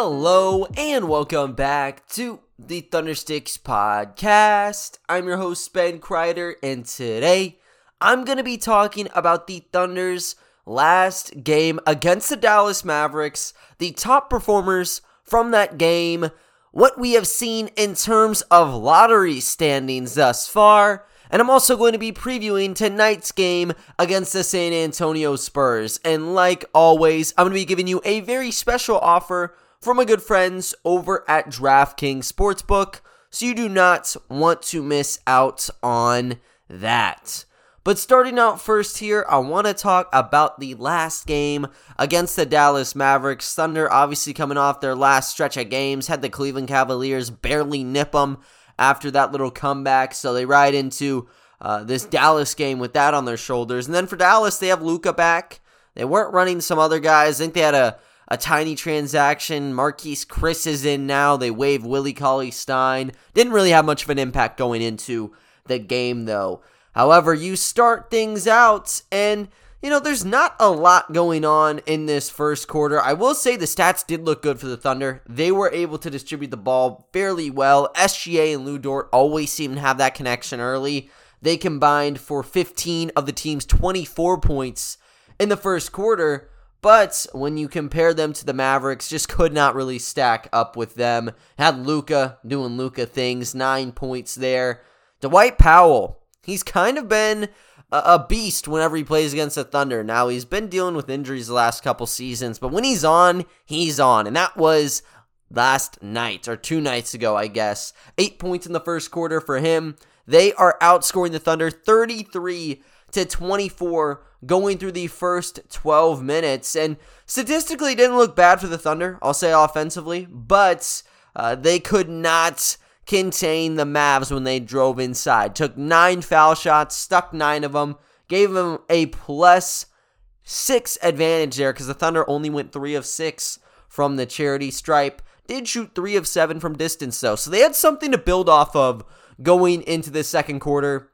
Hello and welcome back to the Thundersticks podcast. I'm your host Ben Kreider, and today I'm going to be talking about the Thunder's last game against the Dallas Mavericks, the top performers from that game, what we have seen in terms of lottery standings thus far, and I'm also going to be previewing tonight's game against the San Antonio Spurs. And like always, I'm going to be giving you a very special offer from my good friends over at DraftKings Sportsbook, so you do not want to miss out on that. But starting out first here, I want to talk about the last game against the Dallas Mavericks. Thunder obviously coming off their last stretch of games, had the Cleveland Cavaliers barely nip them after that little comeback, so they ride into uh, this Dallas game with that on their shoulders. And then for Dallas, they have Luka back. They weren't running some other guys. I think they had a a tiny transaction. Marquese Chriss is in now. They waive Willie Cauley Stein. Didn't really have much of an impact going into the game, though. However, you start things out, and you know, there's not a lot going on in this first quarter. I will say the stats did look good for the Thunder. They were able to distribute the ball fairly well. SGA and Lu Dort always seem to have that connection early. They combined for 15 of the team's 24 points in the first quarter. But when you compare them to the Mavericks, just could not really stack up with them. Had Luka doing Luka things, nine points there. Dwight Powell, he's kind of been a beast whenever he plays against the Thunder. Now he's been dealing with injuries the last couple seasons, but when he's on, he's on, and that was last night or two nights ago, I guess. Eight points in the first quarter for him. They are outscoring the Thunder 33 to 24 going through the first 12 minutes. And statistically, didn't look bad for the Thunder, I'll say offensively, but uh, they could not contain the Mavs when they drove inside. Took nine foul shots, stuck nine of them, gave them a plus six advantage there because the Thunder only went three of six from the charity stripe. Did shoot three of seven from distance though, so they had something to build off of going into the second quarter,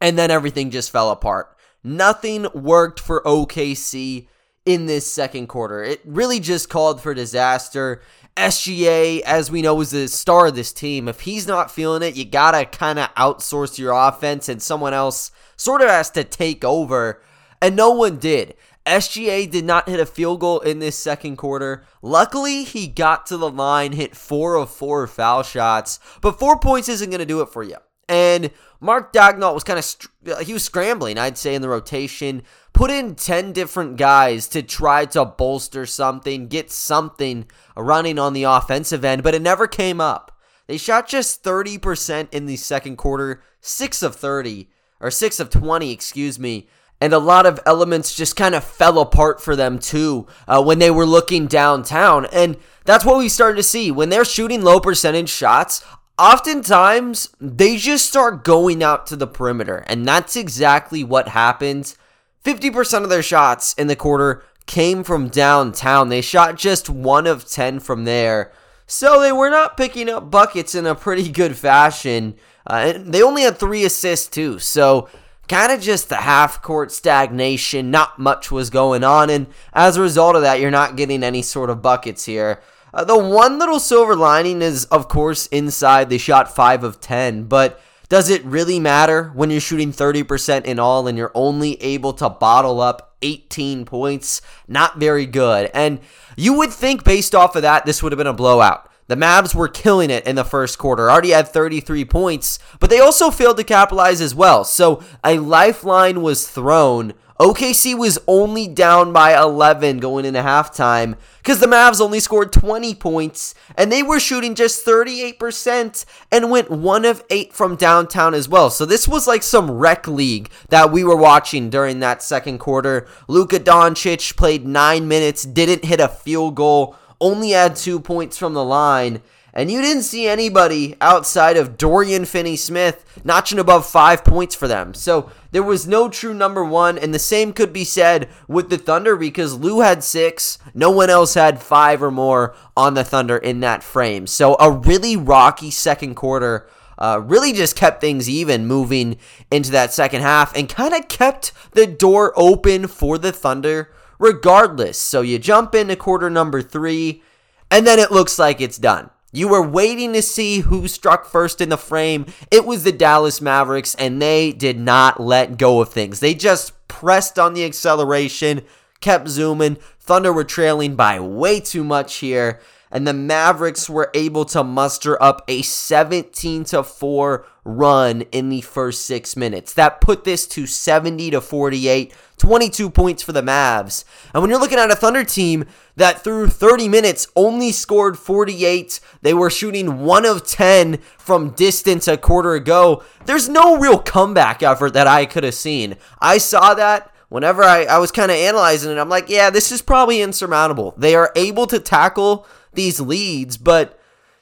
and then everything just fell apart. Nothing worked for OKC in this second quarter. It really just called for disaster. SGA, as we know, is the star of this team. If he's not feeling it, you gotta kind of outsource your offense, and someone else sort of has to take over. And no one did. SGA did not hit a field goal in this second quarter. Luckily, he got to the line, hit four of four foul shots, but four points isn't going to do it for you. And Mark Daigneault was kind of he was scrambling, I'd say, in the rotation. Put in 10 different guys to try to bolster something, get something running on the offensive end, but it never came up. They shot just 30% in the second quarter, 6 of 30, or 6 of 20, excuse me. And a lot of elements just kind of fell apart for them too uh, when they were looking downtown. And that's what we started to see. When they're shooting low percentage shots, oftentimes they just start going out to the perimeter, and that's exactly what happens. 50% of their shots in the quarter came from downtown. They shot just one of 10 from there. So they were not picking up buckets in a pretty good fashion. Uh, and they only had three assists, too. So kind of just the half court stagnation. Not much was going on. And as a result of that, you're not getting any sort of buckets here. Uh, the one little silver lining is, of course, inside they shot 5 of 10, but does it really matter when you're shooting 30% in all and you're only able to bottle up 18 points? Not very good. And you would think, based off of that, this would have been a blowout. The Mavs were killing it in the first quarter, already had 33 points, but they also failed to capitalize as well. So a lifeline was thrown OKC was only down by 11 going into halftime because the Mavs only scored 20 points and they were shooting just 38% and went 1 of 8 from downtown as well. So this was like some rec league that we were watching during that second quarter. Luka Doncic played 9 minutes, didn't hit a field goal, only had 2 points from the line and you didn't see anybody outside of Dorian Finney Smith notching above five points for them. So there was no true number one, and the same could be said with the Thunder because Lu had six, no one else had five or more on the Thunder in that frame. So a really rocky second quarter. Uh, really just kept things even moving into that second half and kind of kept the door open for the Thunder regardless. So you jump into quarter number three. and then it looks like it's done. You were waiting to see who struck first in the frame. It was the Dallas Mavericks, and they did not let go of things. They just pressed on the acceleration, kept zooming. Thunder were trailing by way too much here, and the Mavericks were able to muster up a 17 to 4 run in the first 6 minutes. That put this to 70 to 48, 22 points for the Mavs. And when you're looking at a Thunder team that through 30 minutes only scored 48, they were shooting 1 of 10 from distance a quarter ago, there's no real comeback effort that I could have seen. I saw that whenever I, I was kind of analyzing it, I'm like, yeah, this is probably insurmountable. They are able to tackle these leads, but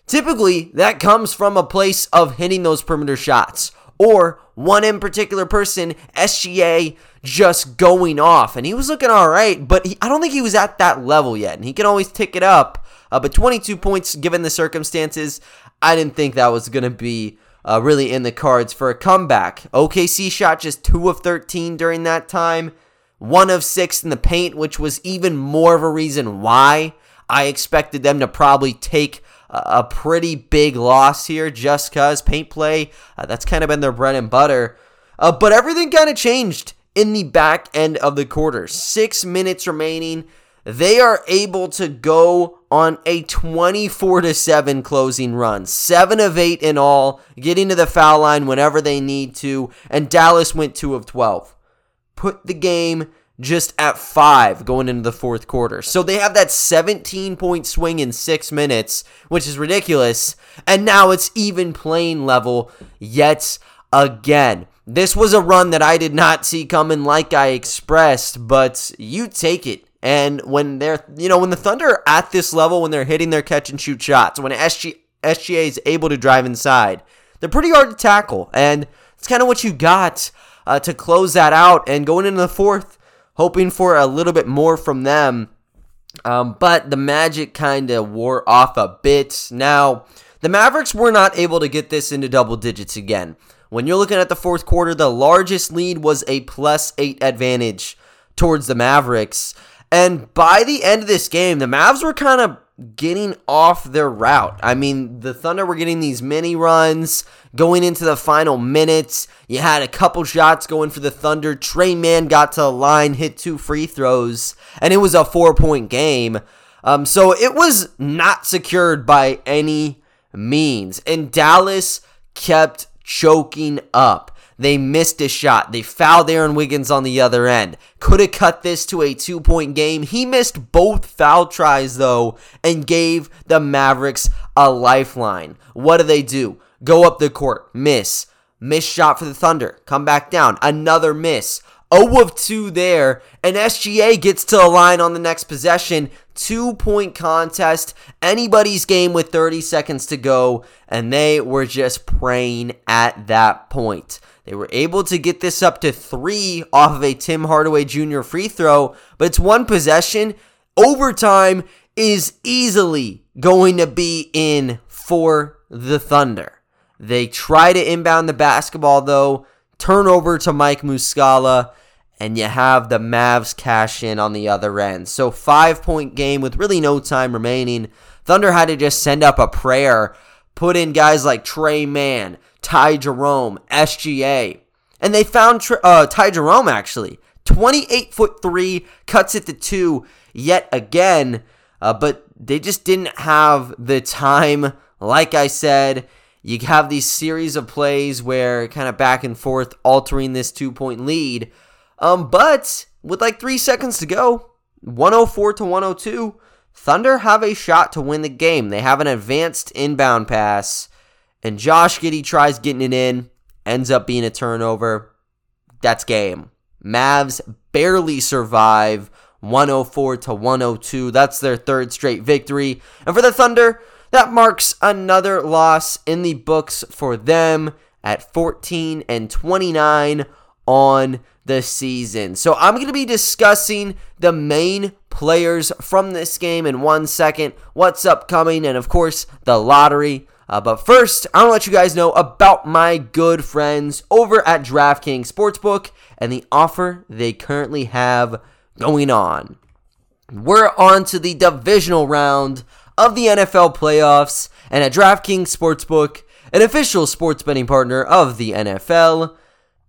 typically that comes from a place of hitting those perimeter shots or one in particular person, SGA, just going off. And he was looking all right, but he, I don't think he was at that level yet. And he can always tick it up. Uh, but 22 points, given the circumstances, I didn't think that was going to be uh, really in the cards for a comeback. OKC shot just 2 of 13 during that time, 1 of 6 in the paint, which was even more of a reason why I expected them to probably take a pretty big loss here just because paint play, uh, that's kind of been their bread and butter. Uh, but everything kind of changed in the back end of the quarter. Six minutes remaining. They are able to go on a 24 to 7 closing run. 7 of 8 in all, getting to the foul line whenever they need to, and Dallas went 2 of 12. Put the game just at five going into the fourth quarter. So they have that 17 point swing in six minutes, which is ridiculous. And now it's even playing level yet again. This was a run that I did not see coming like I expressed, but you take it. And when they're, you know, when the Thunder are at this level, when they're hitting their catch and shoot shots, when SG, SGA is able to drive inside, they're pretty hard to tackle. And it's kind of what you got uh, to close that out. And going into the fourth, hoping for a little bit more from them. Um, but the magic kind of wore off a bit. Now, the Mavericks were not able to get this into double digits again. When you're looking at the fourth quarter, the largest lead was a plus eight advantage towards the Mavericks. And by the end of this game, the Mavs were kind of getting off their route. I mean, the Thunder were getting these mini runs going into the final minutes. You had a couple shots going for the Thunder. Tre Mann got to the line, hit two free throws, and it was a four point game. Um, so it was not secured by any means. And Dallas kept choking up. They missed a shot. They fouled Aaron Wiggins on the other end. Could have cut this to a two point game. He missed both foul tries, though, and gave the Mavericks a lifeline. What do they do? Go up the court, miss. Miss shot for the Thunder. Come back down. Another miss. 0 of 2 there, and SGA gets to the line on the next possession. Two point contest, anybody's game with 30 seconds to go, and they were just praying at that point. They were able to get this up to three off of a Tim Hardaway Jr. free throw, but it's one possession. Overtime is easily going to be in for the Thunder. They try to inbound the basketball, though. Turnover to Mike Muscala, and you have the Mavs cash in on the other end. So, five point game with really no time remaining. Thunder had to just send up a prayer, put in guys like Tre Mann, Ty Jerome, SGA. And they found uh, Ty Jerome actually. 28 foot 3, cuts it to 2 yet again. Uh, but they just didn't have the time. Like I said, you have these series of plays where kind of back and forth, altering this two point lead. Um, but with like three seconds to go, 104 to 102, Thunder have a shot to win the game. They have an advanced inbound pass and Josh Giddey tries getting it in, ends up being a turnover. That's game. Mavs barely survive 104 to 102. That's their third straight victory. And for the Thunder, that marks another loss in the books for them at 14 and 29 on the season. So I'm going to be discussing the main players from this game in one second, what's upcoming, and of course, the lottery. Uh, but first, I want to let you guys know about my good friends over at DraftKings Sportsbook and the offer they currently have going on. We're on to the divisional round of the NFL playoffs, and at DraftKings Sportsbook, an official sports betting partner of the NFL,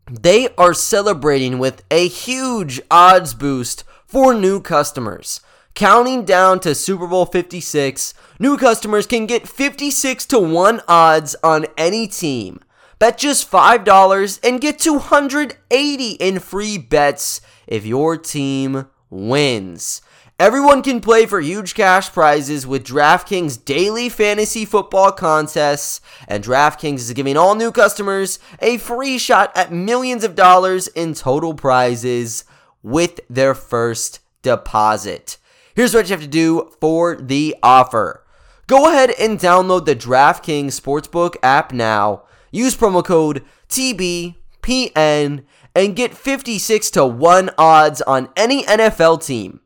they are celebrating with a huge odds boost for new customers. Counting down to Super Bowl 56, new customers can get 56 to 1 odds on any team. Bet just $5 and get 280 in free bets if your team wins. Everyone can play for huge cash prizes with DraftKings daily fantasy football contests, and DraftKings is giving all new customers a free shot at millions of dollars in total prizes with their first deposit. Here's what you have to do for the offer. Go ahead and download the DraftKings Sportsbook app now. Use promo code TBPN and get 56 to 1 odds on any NFL team.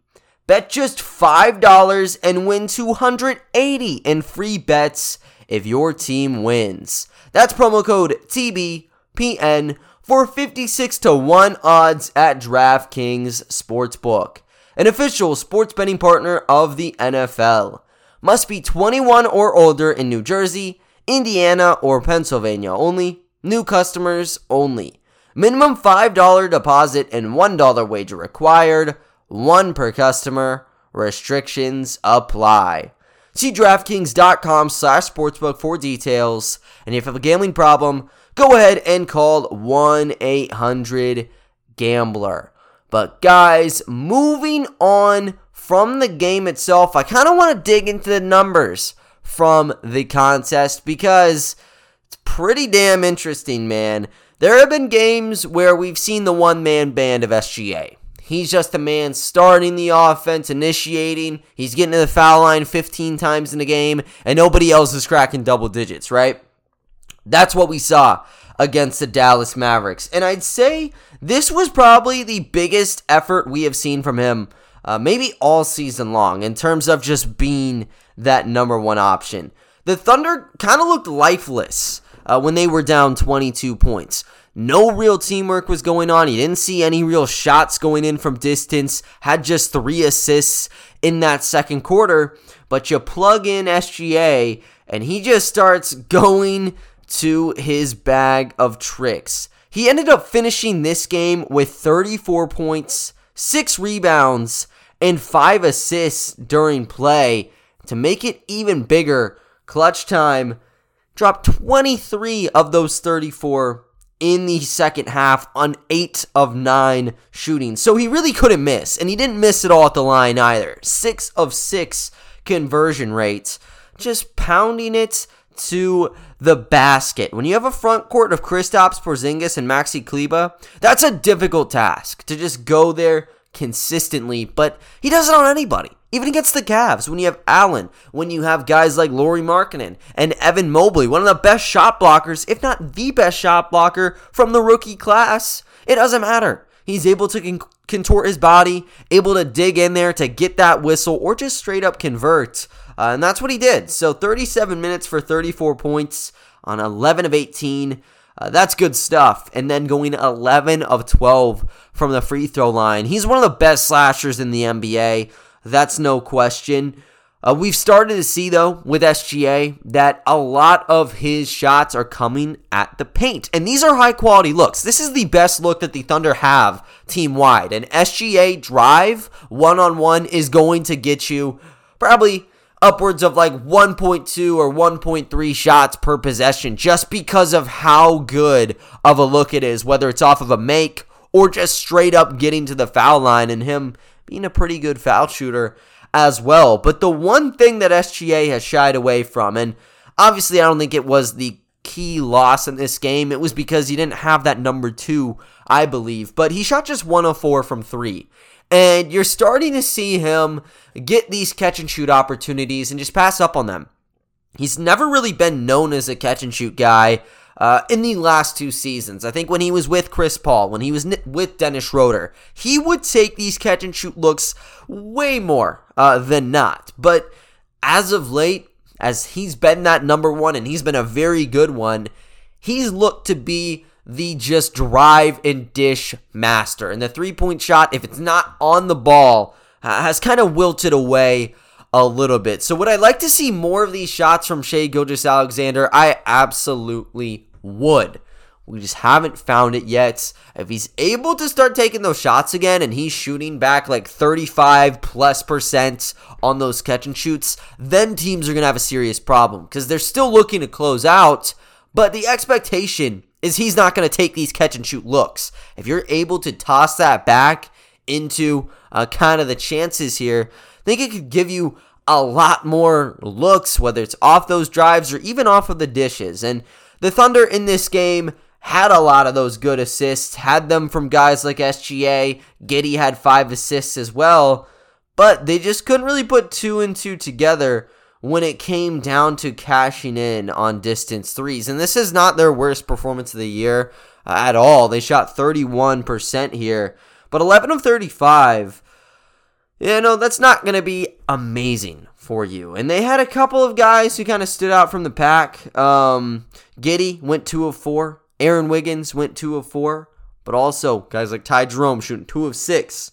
Bet just $5 and win 280 in free bets if your team wins. That's promo code TBPN for 56 to 1 odds at DraftKings Sportsbook, an official sports betting partner of the NFL. Must be 21 or older in New Jersey, Indiana, or Pennsylvania only. New customers only. Minimum $5 deposit and $1 wager required one per customer. Restrictions apply. See DraftKings.com slash sportsbook for details. And if you have a gambling problem, go ahead and call 1 800 Gambler. But guys, moving on from the game itself, I kind of want to dig into the numbers from the contest because it's pretty damn interesting, man. There have been games where we've seen the one man band of SGA. He's just a man starting the offense, initiating. He's getting to the foul line 15 times in a game, and nobody else is cracking double digits, right? That's what we saw against the Dallas Mavericks. And I'd say this was probably the biggest effort we have seen from him, uh, maybe all season long, in terms of just being that number one option. The Thunder kind of looked lifeless uh, when they were down 22 points. No real teamwork was going on. He didn't see any real shots going in from distance. Had just three assists in that second quarter. But you plug in SGA and he just starts going to his bag of tricks. He ended up finishing this game with 34 points, 6 rebounds, and 5 assists during play. To make it even bigger, clutch time dropped 23 of those 34 in the second half on eight of nine shooting. So he really couldn't miss, and he didn't miss it all at the line either. Six of six conversion rates, just pounding it to the basket. When you have a front court of Kristaps Porzingis and Maxi Kleber, that's a difficult task to just go there consistently, but he does it on anybody. Even against the Cavs, when you have Allen, when you have guys like Lauri Markkanen and Evan Mobley, one of the best shot blockers, if not the best shot blocker from the rookie class, it doesn't matter. He's able to con- contort his body, able to dig in there to get that whistle, or just straight up convert. Uh, and that's what he did. So 37 minutes for 34 points on 11 of 18. Uh, that's good stuff. And then going 11 of 12 from the free throw line. He's one of the best slashers in the NBA. That's no question. Uh, we've started to see, though, with SGA, that a lot of his shots are coming at the paint. And these are high quality looks. This is the best look that the Thunder have team wide. An SGA drive one on one is going to get you probably upwards of like 1.2 or 1.3 shots per possession just because of how good of a look it is, whether it's off of a make or just straight up getting to the foul line and him being a pretty good foul shooter as well. But the one thing that SGA has shied away from, and obviously I don't think it was the key loss in this game, it was because he didn't have that number two, I believe. But he shot just one of four from three. And you're starting to see him get these catch and shoot opportunities and just pass up on them. He's never really been known as a catch and shoot guy uh, in the last two seasons. I think when he was with Chris Paul, when he was with Dennis Schroeder, he would take these catch and shoot looks way more uh, than not. But as of late, as he's been that number one and he's been a very good one, he's looked to be the just drive and dish master. And the three point shot, if it's not on the ball, has kind of wilted away a little bit. So would I like to see more of these shots from Shai Gilgeous-Alexander? I absolutely would. We just haven't found it yet. If he's able to start taking those shots again and he's shooting back like 35 plus percent on those catch and shoots, then teams are going to have a serious problem because they're still looking to close out, but the expectation is he's not going to take these catch and shoot looks. If you're able to toss that back into uh, kind of the chances here, I think it could give you a lot more looks, whether it's off those drives or even off of the dishes. And the Thunder in this game had a lot of those good assists, had them from guys like SGA. Giddey had five assists as well, but they just couldn't really put two and two together when it came down to cashing in on distance threes. And this is not their worst performance of the year uh, at all. They shot 31% here, but 11 of 35. You know, that's not going to be amazing for you. And they had a couple of guys who kind of stood out from the pack. Um, Giddey went 2 of 4. Aaron Wiggins went two of four, but also guys like Ty Jerome shooting two of six.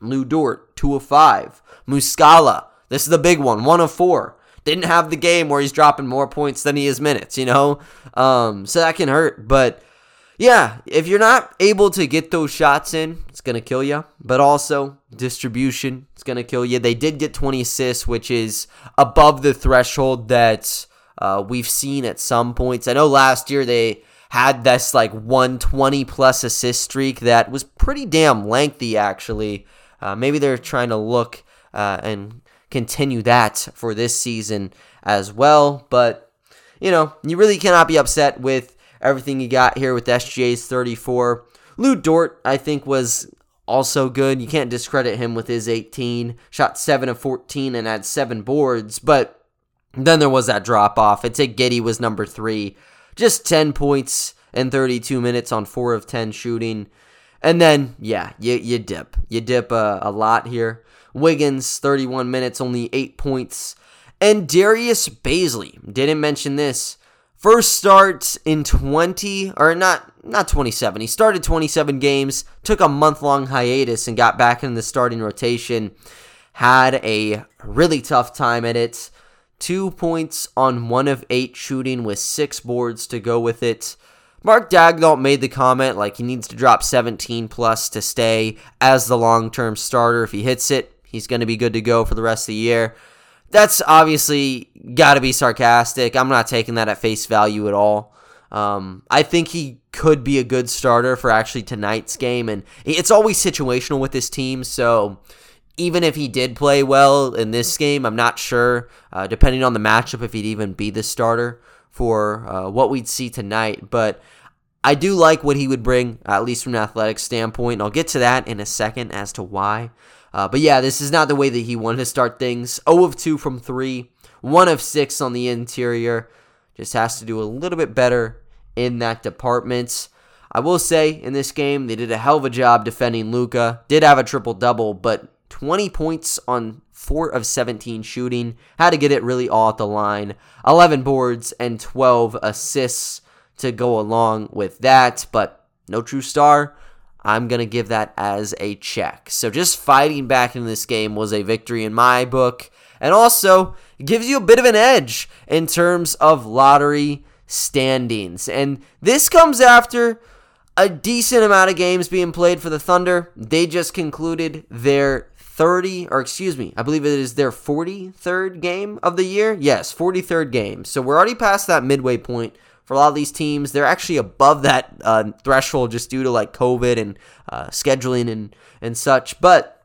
Lu Dort, two of five. Muscala, this is the big one, one of four. Didn't have the game where he's dropping more points than he is minutes, you know? Um, so that can hurt. But yeah, if you're not able to get those shots in, it's going to kill you. But also, distribution, it's going to kill you. They did get 20 assists, which is above the threshold that uh, we've seen at some points. I know last year they had this like 120 plus assist streak that was pretty damn lengthy, actually. Uh, maybe they're trying to look uh, and continue that for this season as well. But, you know, you really cannot be upset with everything you got here with SGA's 34. Lu Dort, I think, was also good. You can't discredit him with his 18. Shot 7 of 14 and had 7 boards, but then there was that drop off. I'd say Giddey was number 3 just 10 points in 32 minutes on 4 of 10 shooting. And then, yeah, you, you dip. You dip a, a lot here. Wiggins, 31 minutes, only 8 points. And Darius Bazley, didn't mention this. First start in 20, or not, not 27. He started 27 games, took a month long hiatus, and got back in the starting rotation. Had a really tough time at it. Two points on one of eight shooting with six boards to go with it. Mark Daigneault made the comment like he needs to drop 17 plus to stay as the long term starter. If he hits it, he's going to be good to go for the rest of the year. That's obviously got to be sarcastic. I'm not taking that at face value at all. Um, I think he could be a good starter for actually tonight's game, and it's always situational with this team. So even if he did play well in this game, I'm not sure, uh, depending on the matchup, if he'd even be the starter for uh, what we'd see tonight. But I do like what he would bring, at least from an athletic standpoint. And I'll get to that in a second as to why. Uh, but yeah, this is not the way that he wanted to start things. 0 of 2 from 3, 1 of 6 on the interior. Just has to do a little bit better in that department. I will say in this game, they did a hell of a job defending Luka. Did have a triple double, but 20 points on 4 of 17 shooting. Had to get it really all at the line. 11 boards and 12 assists to go along with that. But no true star. I'm going to give that as a check. So just fighting back in this game was a victory in my book. And also gives you a bit of an edge in terms of lottery standings. And this comes after a decent amount of games being played for the Thunder. They just concluded their 30, or excuse me, I believe it is their 43rd game of the year. Yes, 43rd game. So we're already past that midway point for a lot of these teams. They're actually above that uh, threshold just due to like COVID and uh, scheduling and, and such. But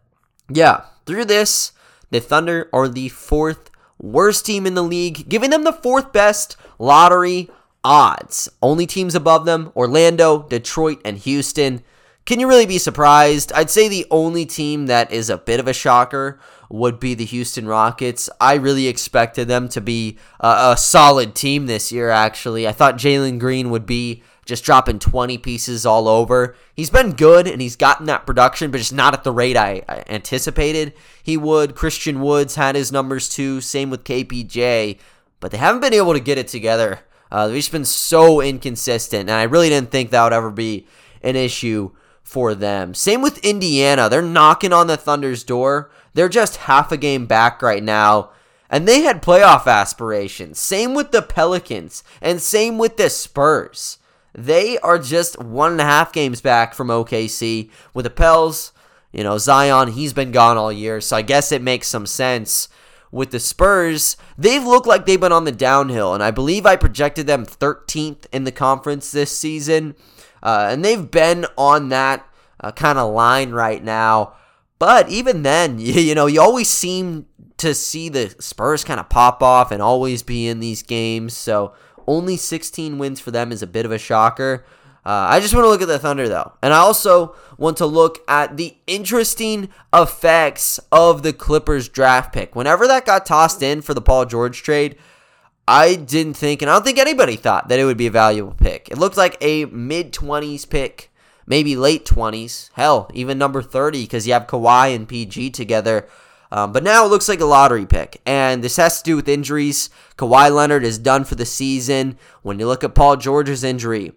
yeah, through this, the Thunder are the fourth worst team in the league, giving them the fourth best lottery odds. Only teams above them Orlando, Detroit, and Houston. Can you really be surprised? I'd say the only team that is a bit of a shocker would be the Houston Rockets. I really expected them to be a, a solid team this year, actually. I thought Jalen Green would be just dropping 20 pieces all over. He's been good and he's gotten that production, but just not at the rate I, I anticipated he would. Christian Woods had his numbers too, same with KPJ, but they haven't been able to get it together. Uh, they've just been so inconsistent, and I really didn't think that would ever be an issue for them. Same with Indiana. They're knocking on the Thunder's door. They're just half a game back right now. And they had playoff aspirations. Same with the Pelicans. And same with the Spurs. They are just one and a half games back from OKC. With the Pels, you know, Zion, he's been gone all year. So I guess it makes some sense. With the Spurs, they've looked like they've been on the downhill. And I believe I projected them 13th in the conference this season. Uh, and they've been on that uh, kind of line right now. But even then, you, you know, you always seem to see the Spurs kind of pop off and always be in these games. So only 16 wins for them is a bit of a shocker. Uh, I just want to look at the Thunder though. And I also want to look at the interesting effects of the Clippers draft pick. Whenever that got tossed in for the Paul George trade, I didn't think, and I don't think anybody thought that it would be a valuable pick. It looked like a mid 20s pick, maybe late 20s, hell, even number 30, because you have Kawhi and PG together. Um, but now it looks like a lottery pick, and this has to do with injuries. Kawhi Leonard is done for the season. When you look at Paul George's injury,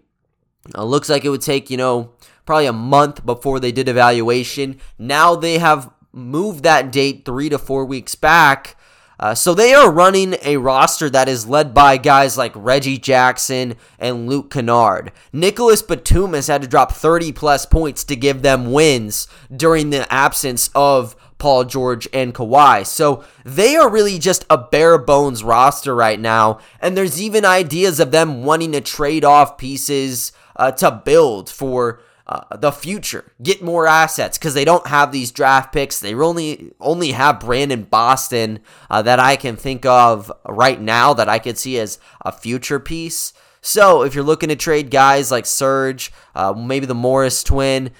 it looks like it would take, you know, probably a month before they did evaluation. Now they have moved that date three to four weeks back uh, so they are running a roster that is led by guys like Reggie Jackson and Luke Kennard. Nicolas Batum has had to drop 30 plus points to give them wins during the absence of Paul George and Kawhi. So they are really just a bare bones roster right now. And there's even ideas of them wanting to trade off pieces uh, to build for uh, the future, get more assets because they don't have these draft picks. They only only have Brandon Boston uh, that I can think of right now that I could see as a future piece. So if you're looking to trade guys like Serge, uh, maybe the Morris twin,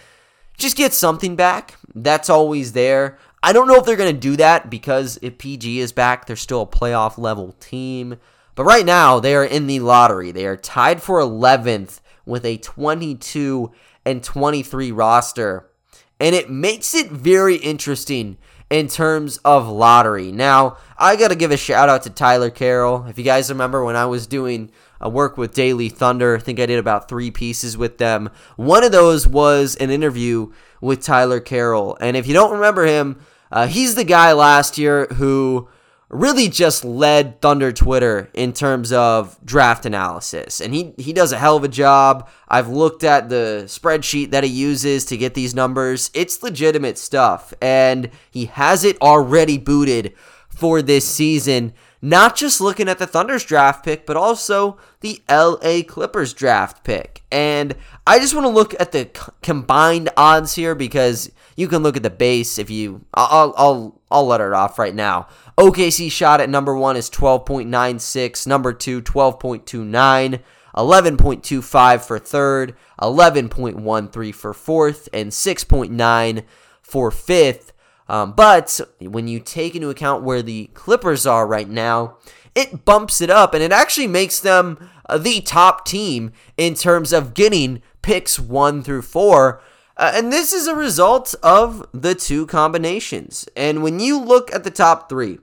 just get something back. That's always there. I don't know if they're going to do that because if PG is back, they're still a playoff level team. But right now, they are in the lottery. They are tied for 11th with a 22 and 23 roster. And it makes it very interesting in terms of lottery. Now, I got to give a shout out to Tyler Carroll. If you guys remember when I was doing a work with Daily Thunder, I think I did about three pieces with them. One of those was an interview with Tyler Carroll. And if you don't remember him, uh, he's the guy last year who really just led Thunder Twitter in terms of draft analysis. And he, he does a hell of a job. I've looked at the spreadsheet that he uses to get these numbers. It's legitimate stuff. And he has it already booted for this season. Not just looking at the Thunder's draft pick, but also the LA Clippers draft pick. And I just want to look at the combined odds here because you can look at the base if you. I'll I'll I'll let it off right now. OKC shot at number one is 12.96. Number two, 12.29. 11.25 for third, 11.13 for fourth, and 6.9 for fifth. Um, but when you take into account where the Clippers are right now, it bumps it up and it actually makes them uh, the top team in terms of getting picks one through four. Uh, and this is a result of the two combinations. And when you look at the top three,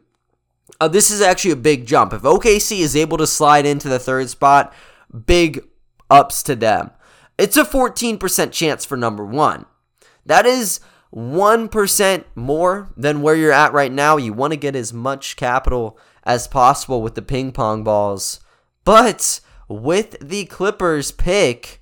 uh, this is actually a big jump. If OKC is able to slide into the third spot, big ups to them. It's a 14% chance for number one. That is 1% more than where you're at right now. You want to get as much capital as possible with the ping pong balls. But with the Clippers pick,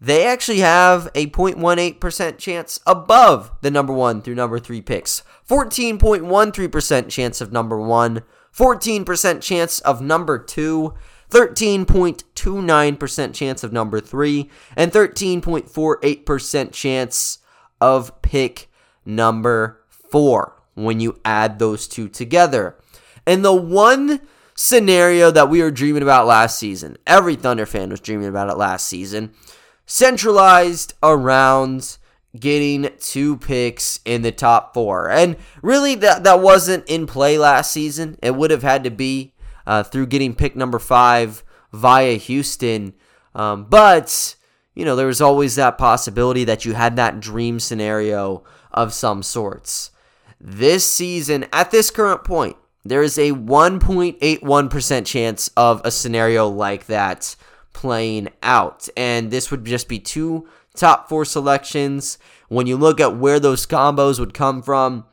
they actually have a 0.18% chance above the number one through number three picks. 14.13% chance of number one, 14% chance of number two, 13.29% chance of number three, and 13.48% chance of pick number four when you add those two together. And the one scenario that we were dreaming about last season, every Thunder fan was dreaming about it last season, centralized around getting two picks in the top four. And really, that, that wasn't in play last season. It would have had to be uh, through getting pick number five via Houston. Um, but, you know, there was always that possibility that you had that dream scenario of some sorts. This season, at this current point, there is a 1.81% chance of a scenario like that playing out. And this would just be two top four selections, when you look at where those combos would come from,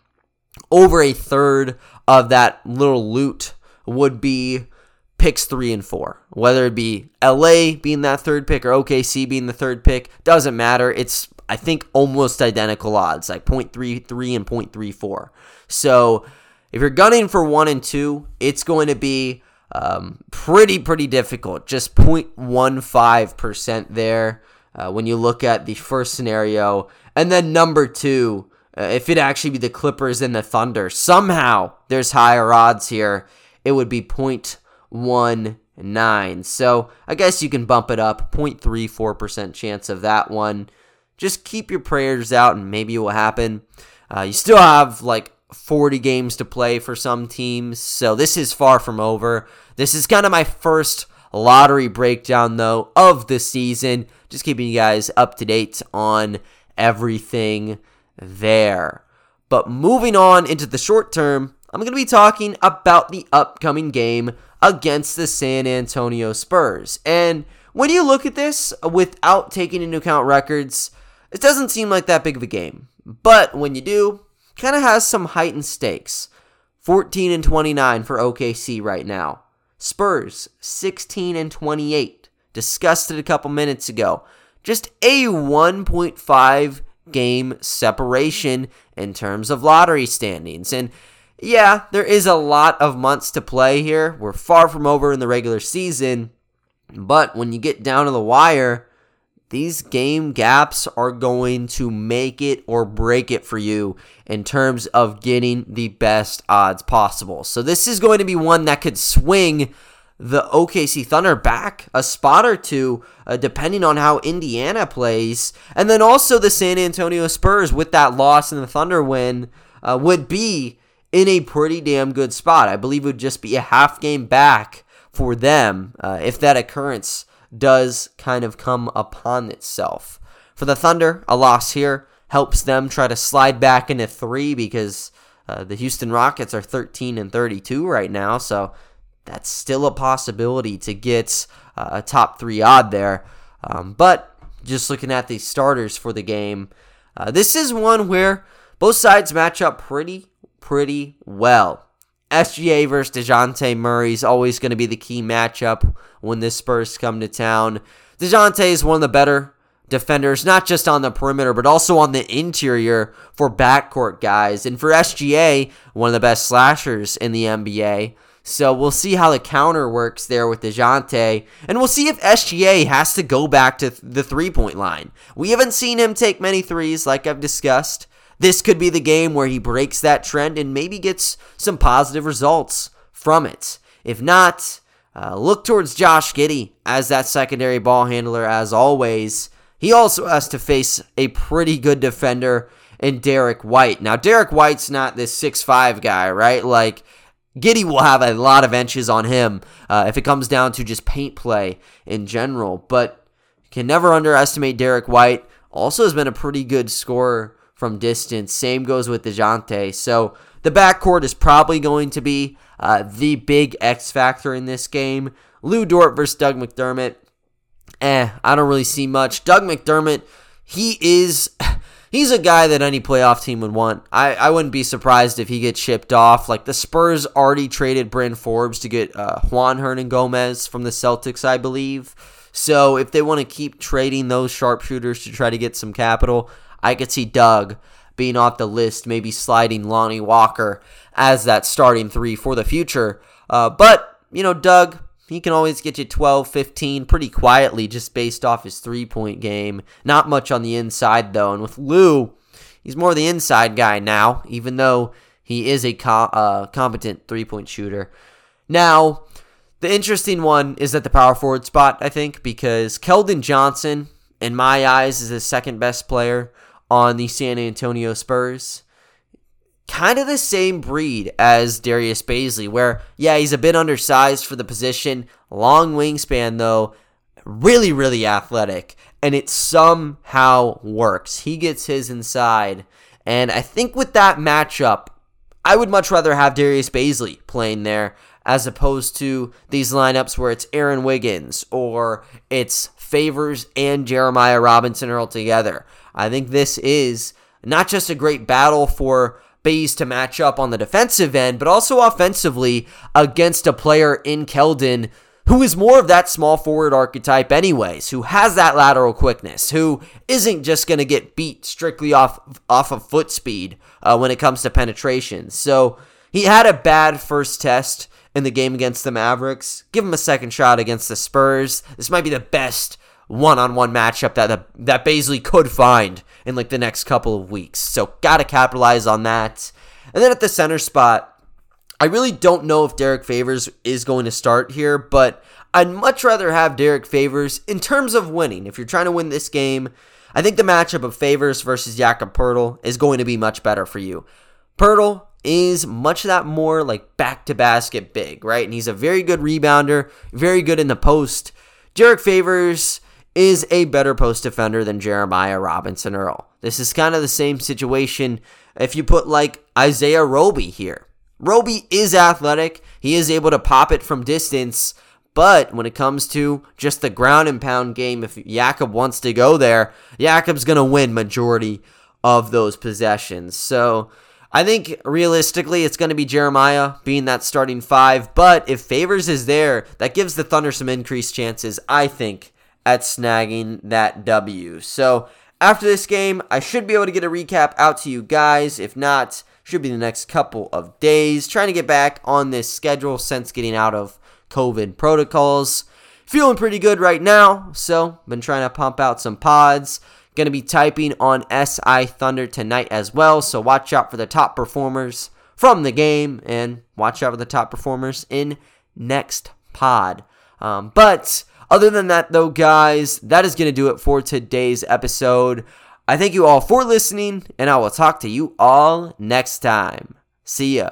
over a third of that little loot would be picks three and four. Whether it be LA being that third pick or OKC being the third pick, doesn't matter. It's I think almost identical odds, like 0.33 and 0.34. So if you're gunning for one and two, it's going to be um, pretty, pretty difficult. Just 0.15% there uh, when you look at the first scenario. And then number two, uh, if it actually be the Clippers and the Thunder, somehow there's higher odds here. It would be 0.19. So I guess you can bump it up 0.34% chance of that one just keep your prayers out and maybe it will happen. Uh, you still have like 40 games to play for some teams, so this is far from over. This is kind of my first lottery breakdown, though, of the season. Just keeping you guys up to date on everything there. But moving on into the short term, I'm going to be talking about the upcoming game against the San Antonio Spurs. And when you look at this without taking into account records, it doesn't seem like that big of a game, but when you do, kind of has some heightened stakes. 14 and 29 for OKC right now. Spurs 16 and 28. Discussed it a couple minutes ago. Just a 1.5 game separation in terms of lottery standings. And yeah, there is a lot of months to play here. We're far from over in the regular season. But when you get down to the wire, these game gaps are going to make it or break it for you in terms of getting the best odds possible. So this is going to be one that could swing the OKC Thunder back a spot or two, uh, depending on how Indiana plays. And then also the San Antonio Spurs, with that loss and the Thunder win, uh, would be in a pretty damn good spot. I believe it would just be a half game back for them uh, if that occurrence does kind of come upon itself. For the Thunder, a loss here helps them try to slide back into three because uh, the Houston Rockets are 13 and 32 right now, so that's still a possibility to get uh, a top three odd there. Um, but just looking at the starters for the game, uh, this is one where both sides match up pretty, pretty well. SGA versus DeJounte Murray is always going to be the key matchup when the Spurs come to town. DeJounte is one of the better defenders, not just on the perimeter, but also on the interior for backcourt guys. And for SGA, one of the best slashers in the NBA. So we'll see how the counter works there with DeJounte. And we'll see if SGA has to go back to the three point line. We haven't seen him take many threes, like I've discussed. This could be the game where he breaks that trend and maybe gets some positive results from it. If not, uh, look towards Josh Giddey as that secondary ball handler, as always. He also has to face a pretty good defender in Derrick White. Now, Derrick White's not this six-five guy, right? Like, Giddey will have a lot of inches on him uh, if it comes down to just paint play in general. But can never underestimate Derrick White. Also has been a pretty good scorer from distance. Same goes with DeJounte. So the backcourt is probably going to be uh, the big X factor in this game. Lu Dort versus Doug McDermott. Eh, I don't really see much. Doug McDermott, he is. He's a guy that any playoff team would want. I, I wouldn't be surprised if he gets shipped off. Like the Spurs already traded Bryn Forbes to get uh, Juan Hernangomez from the Celtics, I believe. So if they want to keep trading those sharpshooters to try to get some capital, I could see Doug being off the list, maybe sliding Lonnie Walker as that starting three for the future. Uh, but, you know, Doug, he can always get you 12, 15 pretty quietly just based off his three point game. Not much on the inside, though. And with Lu, he's more the inside guy now, even though he is a co- uh, competent three point shooter. Now, the interesting one is at the power forward spot, I think, because Keldon Johnson, in my eyes, is the second best player on the San Antonio Spurs. Kind of the same breed as Darius Bazley, where, yeah, he's a bit undersized for the position, long wingspan, though, really, really athletic, and it somehow works. He gets his inside, and I think with that matchup, I would much rather have Darius Bazley playing there as opposed to these lineups where it's Aaron Wiggins or it's Favors and Jeremiah Robinson Earl together. I think this is not just a great battle for Bays to match up on the defensive end, but also offensively against a player in Keldon who is more of that small forward archetype, anyways, who has that lateral quickness, who isn't just going to get beat strictly off off of foot speed uh, when it comes to penetration. So he had a bad first test in the game against the Mavericks. Give him a second shot against the Spurs. This might be the best one-on-one matchup that the, that Bazley could find in like the next couple of weeks. So got to capitalize on that. And then at the center spot, I really don't know if Derrick Favors is going to start here, but I'd much rather have Derrick Favors in terms of winning. If you're trying to win this game, I think the matchup of Favors versus Jakob Poeltl is going to be much better for you. Poeltl is much that more like back to basket big, right? And he's a very good rebounder, very good in the post. Derrick Favors is a better post defender than Jeremiah Robinson Earl. This is kind of the same situation if you put like Isaiah Roby here. Roby is athletic. He is able to pop it from distance. But when it comes to just the ground and pound game, if Jakob wants to go there, Jakob's going to win majority of those possessions. So I think realistically it's going to be Jeremiah being that starting five. But if Favors is there, that gives the Thunder some increased chances, I think, at snagging that W. So after this game, I should be able to get a recap out to you guys. If not, should be the next couple of days. Trying to get back on this schedule since getting out of COVID protocols. Feeling pretty good right now, so been trying to pump out some pods. Gonna be typing on SI Thunder tonight as well, so watch out for the top performers from the game and watch out for the top performers in next pod. Um, but other than that, though, guys, that is going to do it for today's episode. I thank you all for listening, and I will talk to you all next time. See ya.